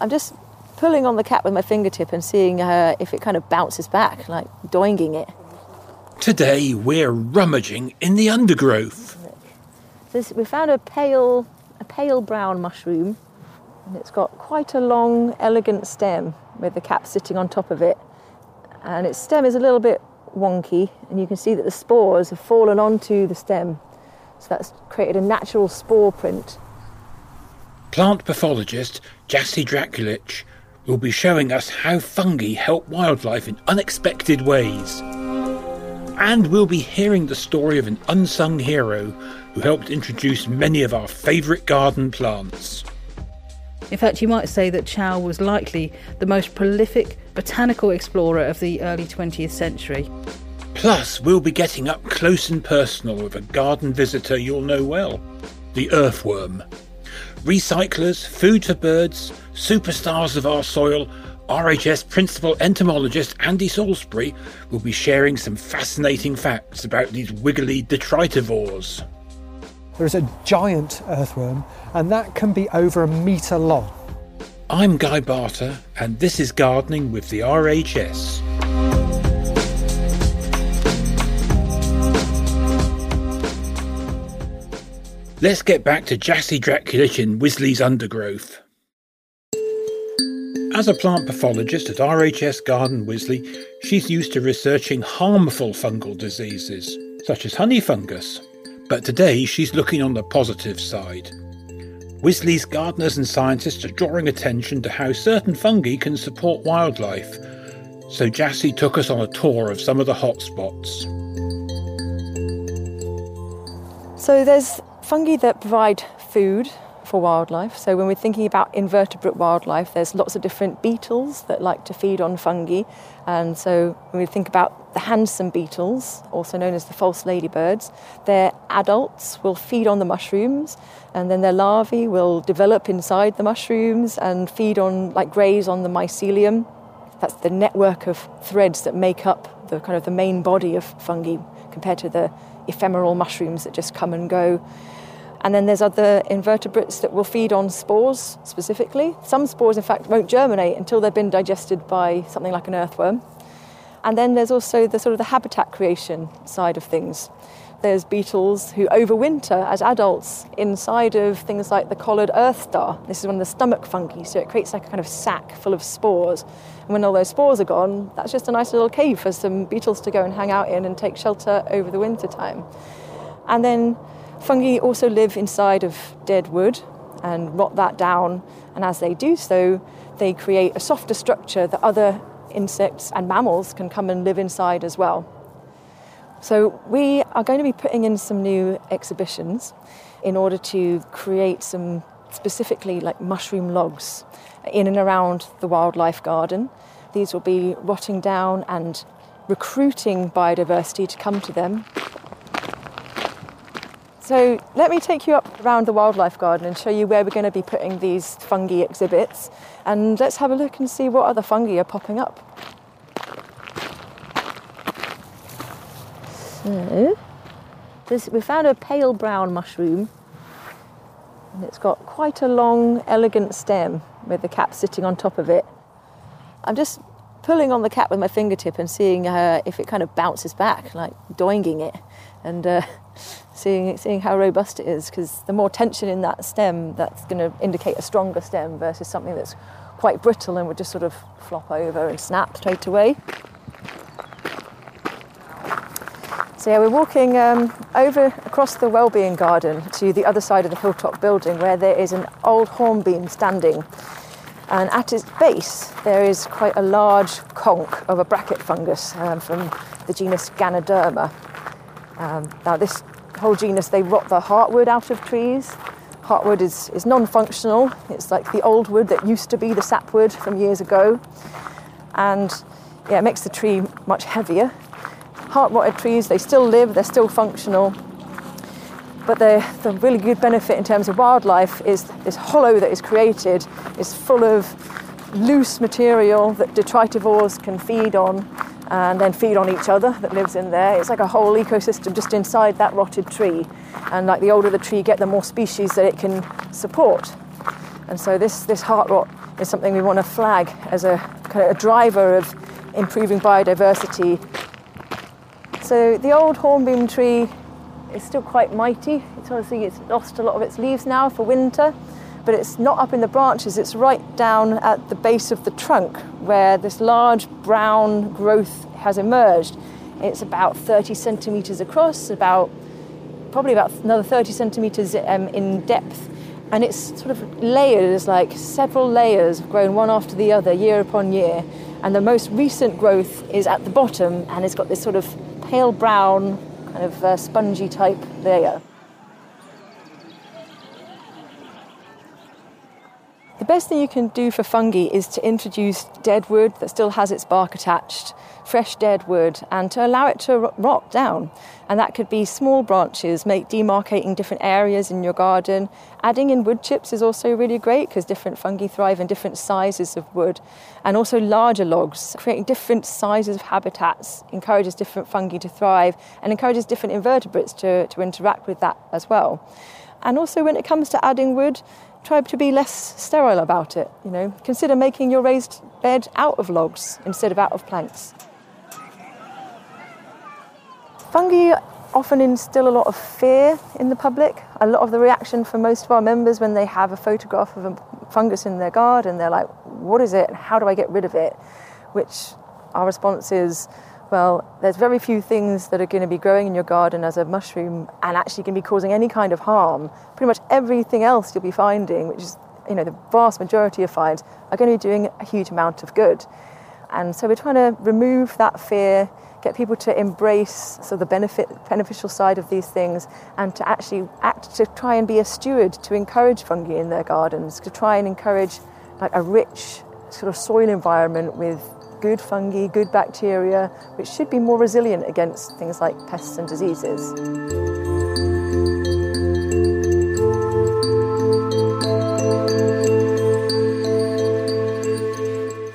I'm just pulling on the cap with my fingertip and seeing uh, if it kind of bounces back, like doinging it. Today we're rummaging in the undergrowth. This, we found a pale, a pale brown mushroom, and it's got quite a long, elegant stem with the cap sitting on top of it. And its stem is a little bit wonky, and you can see that the spores have fallen onto the stem. So that's created a natural spore print. Plant pathologist Jassy Drakulic will be showing us how fungi help wildlife in unexpected ways. And we'll be hearing the story of an unsung hero who helped introduce many of our favourite garden plants. In fact, you might say that Chow was likely the most prolific botanical explorer of the early 20th century. Plus, we'll be getting up close and personal with a garden visitor you'll know well the earthworm. Recyclers, food for birds, superstars of our soil, RHS principal entomologist Andy Salisbury will be sharing some fascinating facts about these wiggly detritivores. There is a giant earthworm, and that can be over a metre long. I'm Guy Barter, and this is Gardening with the RHS. Let's get back to Jassy Drakulic in Wisley's undergrowth. As a plant pathologist at RHS Garden Wisley, she's used to researching harmful fungal diseases, such as honey fungus. But today she's looking on the positive side. Wisley's gardeners and scientists are drawing attention to how certain fungi can support wildlife. So Jassy took us on a tour of some of the hotspots. So there's fungi that provide food for wildlife. So when we're thinking about invertebrate wildlife, there's lots of different beetles that like to feed on fungi. And so when we think about the handsome beetles, also known as the false ladybirds, their adults will feed on the mushrooms and then their larvae will develop inside the mushrooms and feed on, like graze on the mycelium. That's the network of threads that make up the kind of the main body of fungi compared to the ephemeral mushrooms that just come and go. And then there's other invertebrates that will feed on spores specifically. Some spores, in fact, won't germinate until they've been digested by something like an earthworm. And then there's also the sort of the habitat creation side of things. There's beetles who overwinter as adults inside of things like the collared earth star. This is one of the stomach fungi, so it creates like a kind of sac full of spores. And when all those spores are gone, that's just a nice little cave for some beetles to go and hang out in and take shelter over the winter time. And then Fungi also live inside of dead wood and rot that down, and as they do so, they create a softer structure that other insects and mammals can come and live inside as well. So, we are going to be putting in some new exhibitions in order to create some specifically like mushroom logs in and around the wildlife garden. These will be rotting down and recruiting biodiversity to come to them so let me take you up around the wildlife garden and show you where we're going to be putting these fungi exhibits. And let's have a look and see what other fungi are popping up. So, this, we found a pale brown mushroom and it's got quite a long, elegant stem with the cap sitting on top of it. I'm just pulling on the cap with my fingertip and seeing uh, if it kind of bounces back, like doinging it. And uh, seeing seeing how robust it is. Because the more tension in that stem, that's going to indicate a stronger stem versus something that's quite brittle and would just sort of flop over and snap straight away. So yeah, we're walking um, over across the Wellbeing Garden to the other side of the hilltop building where there is an old hornbeam standing. And at its base, there is quite a large conch of a bracket fungus um, from the genus Ganoderma. Um, now, this whole genus, they rot the heartwood out of trees. Heartwood is, is non functional, it's like the old wood that used to be the sapwood from years ago. And yeah, it makes the tree much heavier. Heart rotted trees, they still live, they're still functional, but the, the really good benefit in terms of wildlife is this hollow that is created is full of loose material that detritivores can feed on and then feed on each other that lives in there. It's like a whole ecosystem just inside that rotted tree. And like the older the tree get, the more species that it can support. And so this, this heart rot is something we want to flag as a kind of a driver of improving biodiversity. So the old hornbeam tree is still quite mighty. It's obviously it's lost a lot of its leaves now for winter, but it's not up in the branches. It's right down at the base of the trunk where this large brown growth has emerged. It's about 30 centimeters across, about probably about another 30 centimeters um, in depth, and it's sort of layers, like several layers, grown one after the other, year upon year. And the most recent growth is at the bottom, and it's got this sort of pale brown kind of uh, spongy type layer. Best thing you can do for fungi is to introduce dead wood that still has its bark attached, fresh dead wood, and to allow it to rot down. And that could be small branches, make demarcating different areas in your garden. Adding in wood chips is also really great because different fungi thrive in different sizes of wood. And also larger logs, creating different sizes of habitats encourages different fungi to thrive and encourages different invertebrates to, to interact with that as well. And also when it comes to adding wood, try to be less sterile about it. You know, consider making your raised bed out of logs instead of out of planks. Fungi often instill a lot of fear in the public. A lot of the reaction from most of our members when they have a photograph of a fungus in their garden, they're like, "What is it? How do I get rid of it?" Which our response is, well, there's very few things that are going to be growing in your garden as a mushroom and actually going to be causing any kind of harm. Pretty much everything else you'll be finding, which is, you know, the vast majority of finds, are going to be doing a huge amount of good. And so we're trying to remove that fear, get people to embrace so the benefit, beneficial side of these things, and to actually act to try and be a steward to encourage fungi in their gardens, to try and encourage like a rich sort of soil environment with good fungi, good bacteria, which should be more resilient against things like pests and diseases.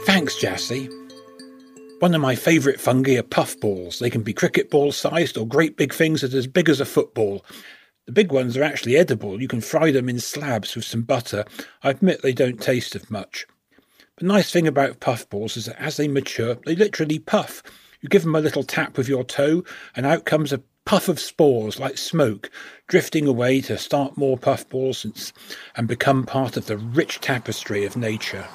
Thanks, Jassy. One of my favourite fungi are puffballs. They can be cricket ball sized or great big things that are as big as a football. The big ones are actually edible. You can fry them in slabs with some butter. I admit they don't taste of much. The nice thing about puffballs is that as they mature, they literally puff. You give them a little tap with your toe, and out comes a puff of spores like smoke, drifting away to start more puffballs and, and become part of the rich tapestry of nature.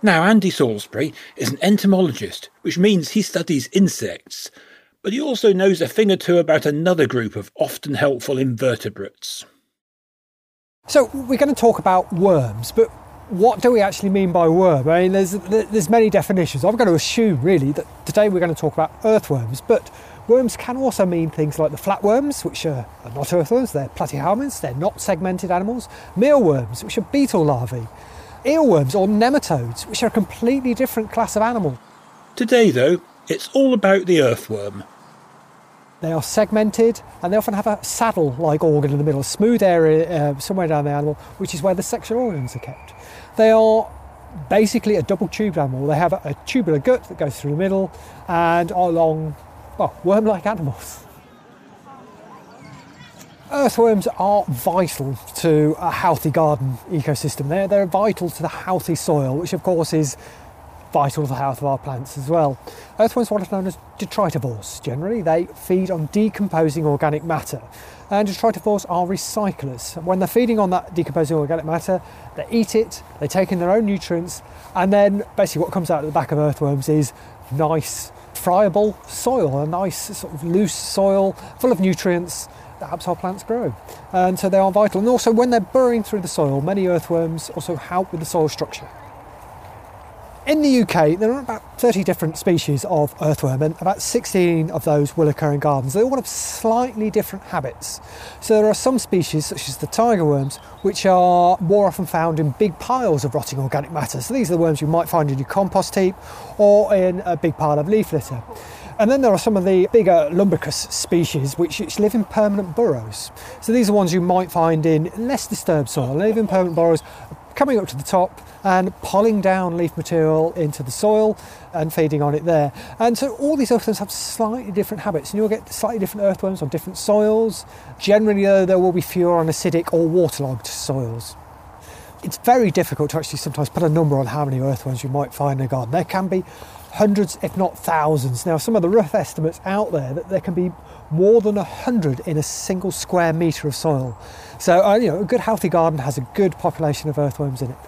Now, Andy Salisbury is an entomologist, which means he studies insects, but he also knows a thing or two about another group of often helpful invertebrates. So we're going to talk about worms, but what do we actually mean by worm? I mean, there's there's many definitions. I'm going to assume really that today we're going to talk about earthworms, but worms can also mean things like the flatworms, which are, are not earthworms. They're platyhelminths. They're not segmented animals. Mealworms, which are beetle larvae. Eelworms or nematodes, which are a completely different class of animal. Today, though, it's all about the earthworm. They are segmented and they often have a saddle like organ in the middle, a smooth area uh, somewhere down the animal, which is where the sexual organs are kept. They are basically a double tubed animal. They have a, tubular gut that goes through the middle and are long, well, worm like animals. Earthworms are vital to a healthy garden ecosystem. They're, they're vital to the healthy soil, which of course is vital to the health of our plants as well. Earthworms are what are known as detritivores. Generally, they feed on decomposing organic matter. And detritivores are recyclers. When they're feeding on that decomposing organic matter, they eat it, they take in their own nutrients, and then basically what comes out of the back of earthworms is nice, friable soil, a nice sort of loose soil full of nutrients that helps our plants grow. And so they are vital. And also, when they're burrowing through the soil, many earthworms also help with the soil structure. In the UK, there are about 30 different species of earthworm, and about 16 of those will occur in gardens. They all have slightly different habits. So, there are some species, such as the tiger worms, which are more often found in big piles of rotting organic matter. So, these are the worms you might find in your compost heap or in a big pile of leaf litter. And then there are some of the bigger lumbricus species which, live in permanent burrows. So these are ones you might find in less disturbed soil, they live in permanent burrows, coming up to the top and pulling down leaf material into the soil and feeding on it there. And so all these earthworms have slightly different habits, and you'll get slightly different earthworms on different soils. Generally, though, there will be fewer on acidic or waterlogged soils. It's very difficult to actually sometimes put a number on how many earthworms you might find in a garden. There can be hundreds, if not thousands. Now, some of the rough estimates out there that there can be more than a hundred in a single square metre of soil. So, uh, you know, a good healthy garden has a good population of earthworms in it.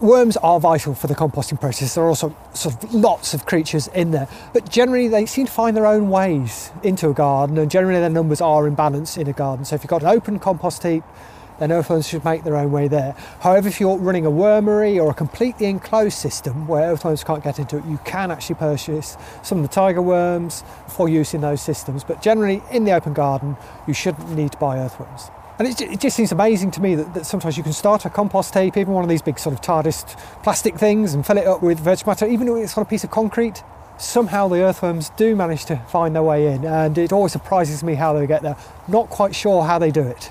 Worms are vital for the composting process. There are also sort of lots of creatures in there, but generally they seem to find their own ways into a garden, and generally their numbers are in balance in a garden. So if you've got an open compost heap, then earthworms should make their own way there. However, if you're running a wormery or a completely enclosed system where earthworms can't get into it, you can actually purchase some of the tiger worms for use in those systems. But generally, in the open garden, you shouldn't need to buy earthworms. And it, it just seems amazing to me that, that, sometimes you can start a compost heap, even one of these big sort of TARDIS plastic things, and fill it up with vegetable matter, even if it's on a piece of concrete. Somehow the earthworms do manage to find their way in, and it always surprises me how they get there. Not quite sure how they do it.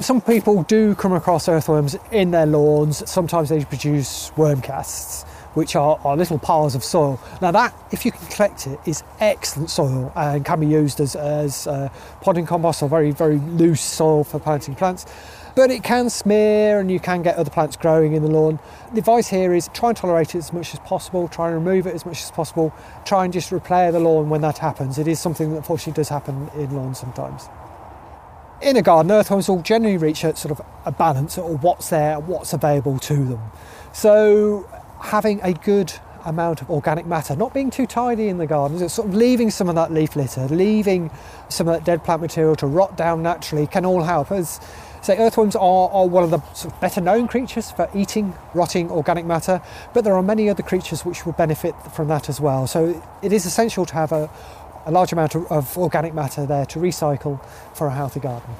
Some people do come across earthworms in their lawns. Sometimes they produce worm casts, which are, are little piles of soil. Now, that, if you can collect it, is excellent soil and can be used as, as uh, potting compost or very, very loose soil for planting plants. But it can smear and you can get other plants growing in the lawn. The advice here is try and tolerate it as much as possible, try and remove it as much as possible, try and just repair the lawn when that happens. It is something that unfortunately does happen in lawns sometimes in a garden, earthworms will generally reach a sort of a balance or what's there, what's available to them. So having a good amount of organic matter, not being too tidy in the garden, sort of leaving some of that leaf litter, leaving some of that dead plant material to rot down naturally can all help. As say, earthworms are, are one of the sort of better known creatures for eating rotting organic matter, but there are many other creatures which will benefit from that as well. So it is essential to have a, a large amount of, of organic matter there to recycle for a healthy garden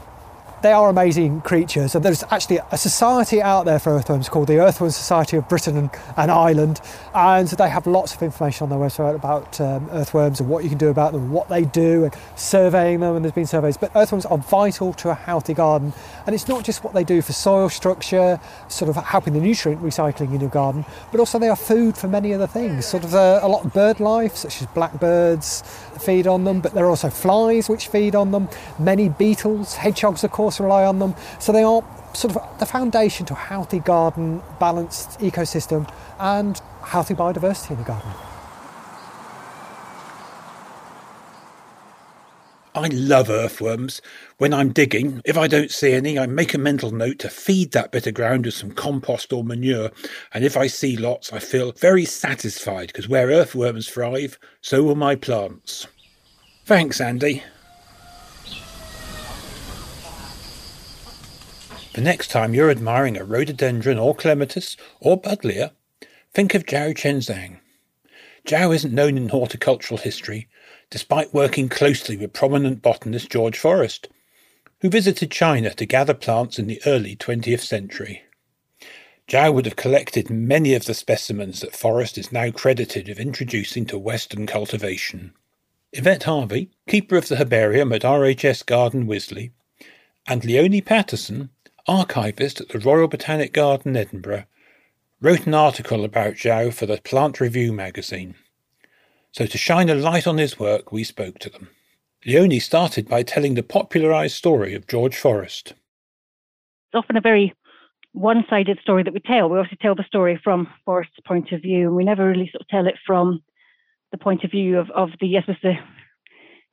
they are amazing creatures. And there's actually a society out there for earthworms called the Earthworm Society of Britain and, and Ireland. And they have lots of information on their website about um, earthworms and what you can do about them, what they do, and surveying them. And there's been surveys. But earthworms are vital to a healthy garden. And it's not just what they do for soil structure, sort of helping the nutrient recycling in your garden, but also they are food for many other things. Sort of uh, a lot of bird life, such as blackbirds, feed on them, but there are also flies which feed on them. Many beetles, hedgehogs, of course rely on them. So they are sort of the foundation to a healthy garden, balanced ecosystem, and healthy biodiversity in the garden. I love earthworms. When I'm digging, if I don't see any, I make a mental note to feed that bit of ground with some compost or manure. And if I see lots, I feel very satisfied because where earthworms thrive, so will my plants. Thanks, Andy. The next time you're admiring a rhododendron or clematis or buddleia, think of Zhao Chengzhang. Zhao isn't known in horticultural history, despite working closely with prominent botanist George Forrest, who visited China to gather plants in the early 20th century. Zhao would have collected many of the specimens that Forrest is now credited with introducing to Western cultivation. Yvette Harvey, keeper of the herbarium at RHS Garden Wisley, and Leonie Paterson, archivist at the Royal Botanic Garden, Edinburgh, wrote an article about Zhao for the Plant Review magazine. So, to shine a light on his work, we spoke to them. Leonie started by telling the popularised story of George Forrest. It's often a very one sided story that we tell. We obviously tell the story from Forrest's point of view, and we never really sort of tell it from the point of view of, of the, yes, the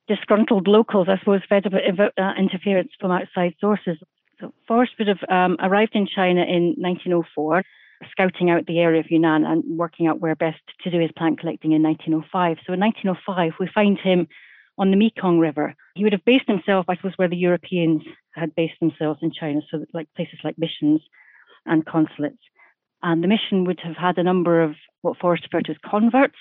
disgruntled locals, I suppose, fed up uh, interference from outside sources. So Forrest would have um, arrived in China in 1904, scouting out the area of Yunnan and working out where best to do his plant collecting in 1905. So in 1905, we find him on the Mekong River. He would have based himself, I suppose, where the Europeans had based themselves in China, so like places like missions and consulates. And the mission would have had a number of what Forrest referred to as converts,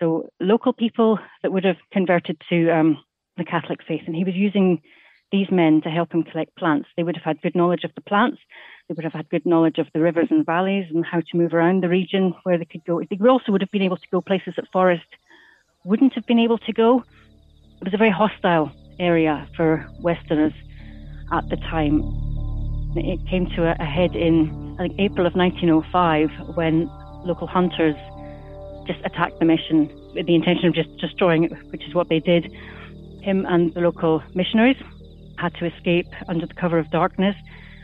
so local people that would have converted to um, the Catholic faith. And he was using these men to help him collect plants. They would have had good knowledge of the plants. They would have had good knowledge of the rivers and valleys and how to move around the region where they could go. They also would have been able to go places that Forrest wouldn't have been able to go. It was a very hostile area for Westerners at the time. It came to a head in I think April of 1905 when local hunters just attacked the mission with the intention of just destroying it, which is what they did. Him and the local missionaries had to escape under the cover of darkness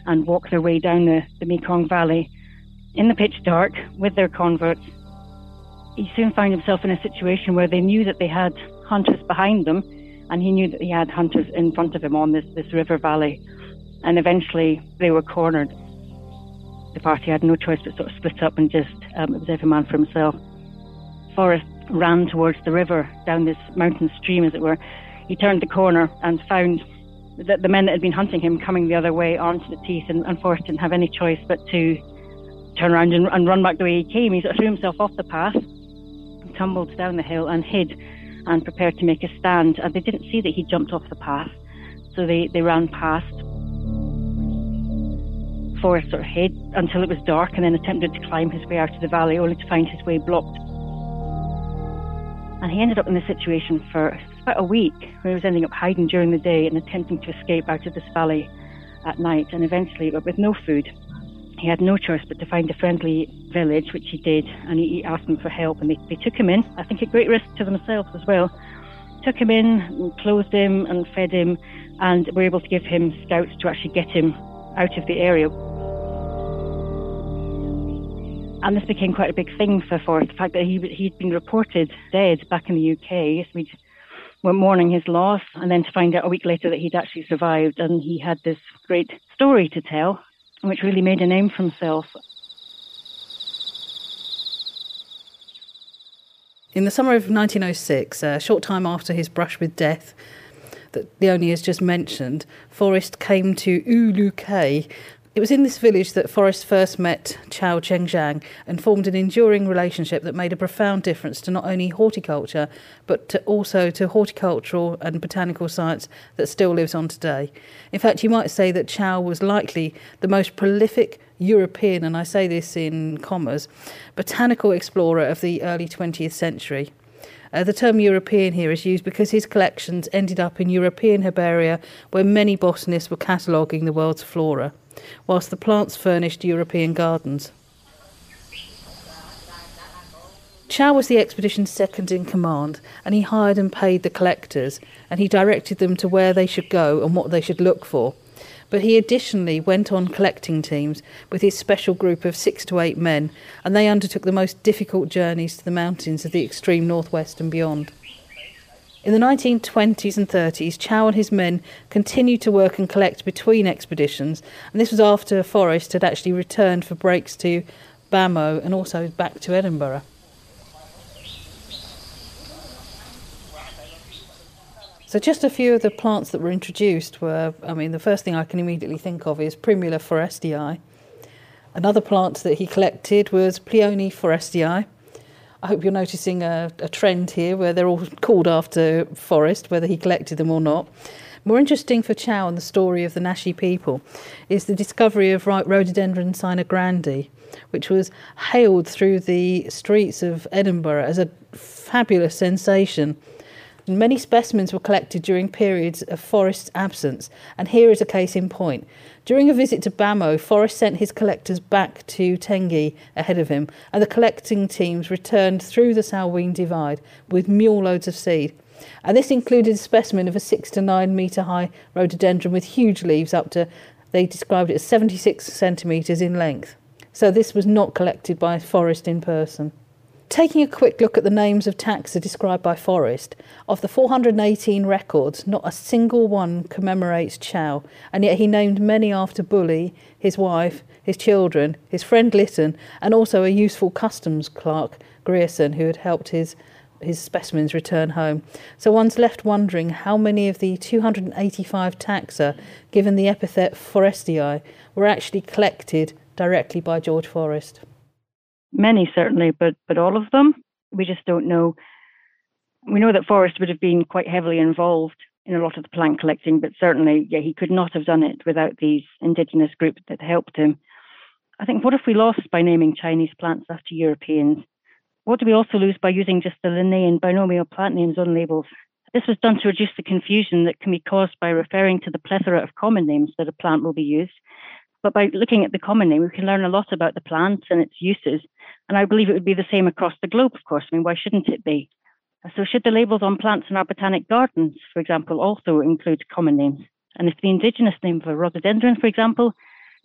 and walk their way down the, the Mekong Valley in the pitch dark with their converts. He soon found himself in a situation where they knew that they had hunters behind them, and he knew that he had hunters in front of him on this, this river valley. And eventually they were cornered. The party had no choice but sort of split up and just, um, it was every man for himself. Forrest ran towards the river down this mountain stream, as it were. He turned the corner and found that the men that had been hunting him coming the other way armed onto the teeth, and, and Forrest didn't have any choice but to turn around and, and run back the way he came. He sort of threw himself off the path, tumbled down the hill, and hid and prepared to make a stand. And they didn't see that he jumped off the path, so they, they ran past. Forrest sort of hid until it was dark and then attempted to climb his way out of the valley, only to find his way blocked. And he ended up in this situation for about a week, where he was ending up hiding during the day and attempting to escape out of this valley at night. And eventually, but with no food, he had no choice but to find a friendly village, which he did, and he asked them for help. And they, they took him in, I think at great risk to themselves as well. Took him in, clothed him, and fed him, and were able to give him scouts to actually get him out of the area. And this became quite a big thing for Forrest, the fact that he, he'd been reported dead back in the UK. So we were mourning his loss, and then to find out a week later that he'd actually survived, and he had this great story to tell, which really made a name for himself. In the summer of 1906, a short time after his brush with death, that Leonie has just mentioned, Forrest came to Nguluko, it was in this village that Forrest first met Chao Chengzhang and formed an enduring relationship that made a profound difference to not only horticulture, but to also to horticultural and botanical science that still lives on today. In fact, you might say that Chao was likely the most prolific European, and I say this in commas, botanical explorer of the early 20th century. Uh, the term European here is used because his collections ended up in European herbaria where many botanists were cataloguing the world's flora whilst the plants furnished European gardens. Chao was the expedition's second in command, and he hired and paid the collectors, and he directed them to where they should go and what they should look for. But he additionally went on collecting teams with his special group of six to eight men, and they undertook the most difficult journeys to the mountains of the extreme northwest and beyond. In the 1920s and 30s, Chow and his men continued to work and collect between expeditions, and this was after Forrest had actually returned for breaks to Bhamo and also back to Edinburgh. So, just a few of the plants that were introduced were I mean, the first thing I can immediately think of is Primula forrestii. Another plant that he collected was Pleione forrestii I hope you're noticing a, a trend here where they're all called after Forrest, whether he collected them or not. More interesting for Chow and the story of the Naxi people is the discovery of Rhododendron sinogrande, which was hailed through the streets of Edinburgh as a fabulous sensation. Many specimens were collected during periods of Forrest's absence, and here is a case in point. During a visit to Bhamo, Forrest sent his collectors back to Tengyueh ahead of him, and the collecting teams returned through the Salween Divide with mule loads of seed. And this included a specimen of a six to nine metre high rhododendron with huge leaves up to They described it as 76 centimetres in length. So this was not collected by Forrest in person. Taking a quick look at the names of taxa described by Forrest, of the 418 records, not a single one commemorates Chow, and yet he named many after Bulley, his wife, his children, his friend Litton, and also a useful customs clerk, Grierson, who had helped his his specimens return home. So one's left wondering how many of the 285 taxa, given the epithet Forrestii, were actually collected directly by George Forrest. Many certainly, but but all of them, we just don't know. We know that Forrest would have been quite heavily involved in a lot of the plant collecting, but certainly, yeah, he could not have done it without these indigenous groups that helped him. I think what if we lost by naming Chinese plants after Europeans? What do we also lose by using just the Linnaean binomial plant names on labels? This was done to reduce the confusion that can be caused by referring to the plethora of common names that a plant will be used. But by looking at the common name, we can learn a lot about the plant and its uses. And I believe it would be the same across the globe, of course. I mean, why shouldn't it be? Uh, so, should the labels on plants in our botanic gardens, for example, also include common names? And if the indigenous name a rhododendron, for example,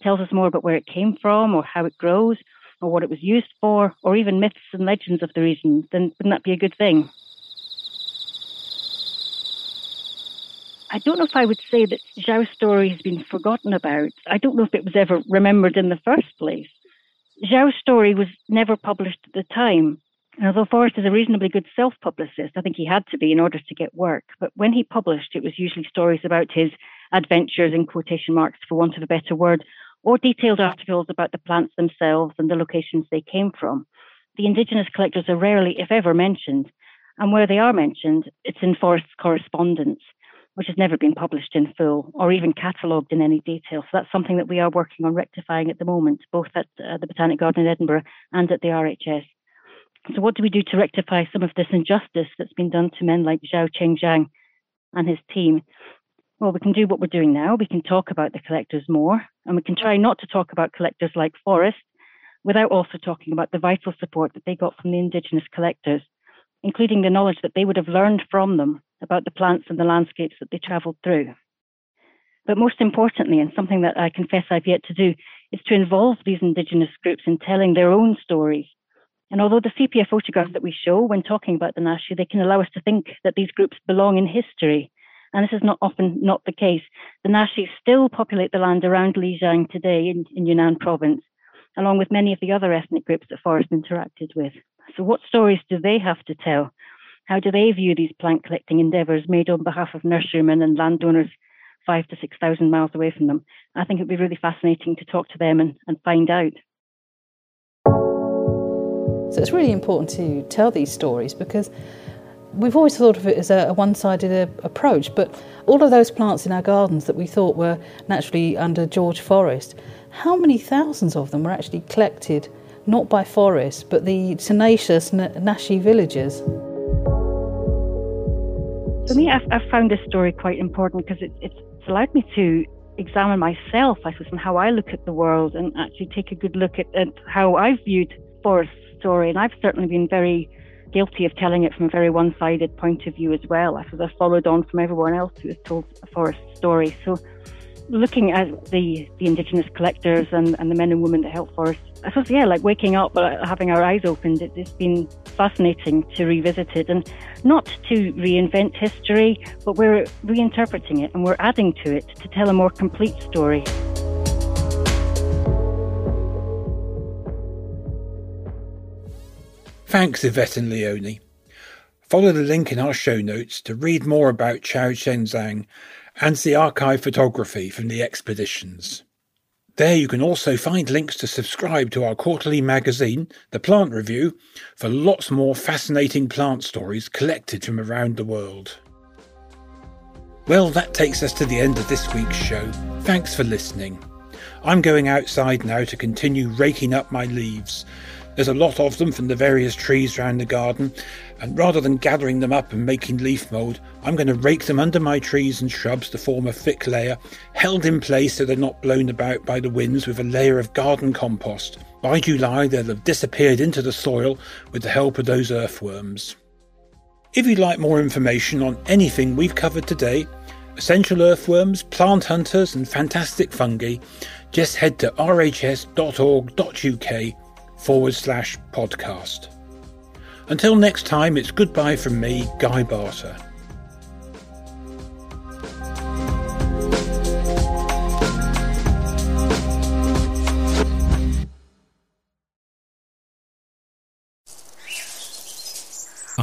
tells us more about where it came from or how it grows or what it was used for, or even myths and legends of the region, then wouldn't that be a good thing? I don't know if I would say that Zhao's story has been forgotten about. I don't know if it was ever remembered in the first place. Zhao's story was never published at the time. And although Forrest is a reasonably good self publicist, I think he had to be in order to get work. But when he published, it was usually stories about his adventures, in quotation marks, for want of a better word, or detailed articles about the plants themselves and the locations they came from. The indigenous collectors are rarely, if ever, mentioned, and where they are mentioned, it's in Forrest's correspondence, which has never been published in full or even catalogued in any detail. So that's something that we are working on rectifying at the moment, both at uh, the Botanic Garden in Edinburgh and at the RHS. So, what do we do to rectify some of this injustice that's been done to men like Zhao Chengzhang and his team? Well, we can do what we're doing now. We can talk about the collectors more, and we can try not to talk about collectors like Forrest without also talking about the vital support that they got from the Indigenous collectors, including the knowledge that they would have learned from them about the plants and the landscapes that they travelled through. But most importantly, and something that I confess I've yet to do, is to involve these Indigenous groups in telling their own stories. And although the sepia photographs that we show when talking about the Naxi, they can allow us to think that these groups belong in history and this is not often not the case. The Naxi still populate the land around Lijiang today in, in Yunnan province, along with many of the other ethnic groups that Forrest interacted with. So, what stories do they have to tell? How do they view these plant collecting endeavours made on behalf of nurserymen and landowners five to 6,000 miles away from them? I think it would be really fascinating to talk to them and, and find out. So it's really important to tell these stories because we've always thought of it as a, one sided uh, approach, but all of those plants in our gardens that we thought were naturally under George Forrest, how many thousands of them were actually collected not by Forrest but the tenacious Naxi villagers? For me, I've, I've found this story quite important because it, it's allowed me to examine myself, I suppose, and how I look at the world and actually take a good look at, at how I've viewed Forrest's story. And I've certainly been very guilty of telling it from a very one-sided point of view as well. I suppose I followed on from everyone else who has told a story. So looking at the, the indigenous collectors and, and the men and women that help forests, I suppose, yeah, like waking up, but having our eyes opened, it, it's been fascinating to revisit it and not to reinvent history, but we're reinterpreting it and we're adding to it to tell a more complete story. Thanks, Yvette and Leonie. Follow the link in our show notes to read more about Chao Chengzhang and the archive photography from the expeditions. There you can also find links to subscribe to our quarterly magazine, The Plant Review, for lots more fascinating plant stories collected from around the world. Well, that takes us to the end of this week's show. Thanks for listening. I'm going outside now to continue raking up my leaves there's a lot of them from the various trees round the garden, and rather than gathering them up and making leaf mould, I'm going to rake them under my trees and shrubs to form a thick layer, held in place so they're not blown about by the winds with a layer of garden compost. By July, they'll have disappeared into the soil with the help of those earthworms. If you'd like more information on anything we've covered today, essential earthworms, plant hunters, and fantastic fungi, just head to rhs.org.uk forward slash podcast. Until next time, it's goodbye from me, Guy Barter.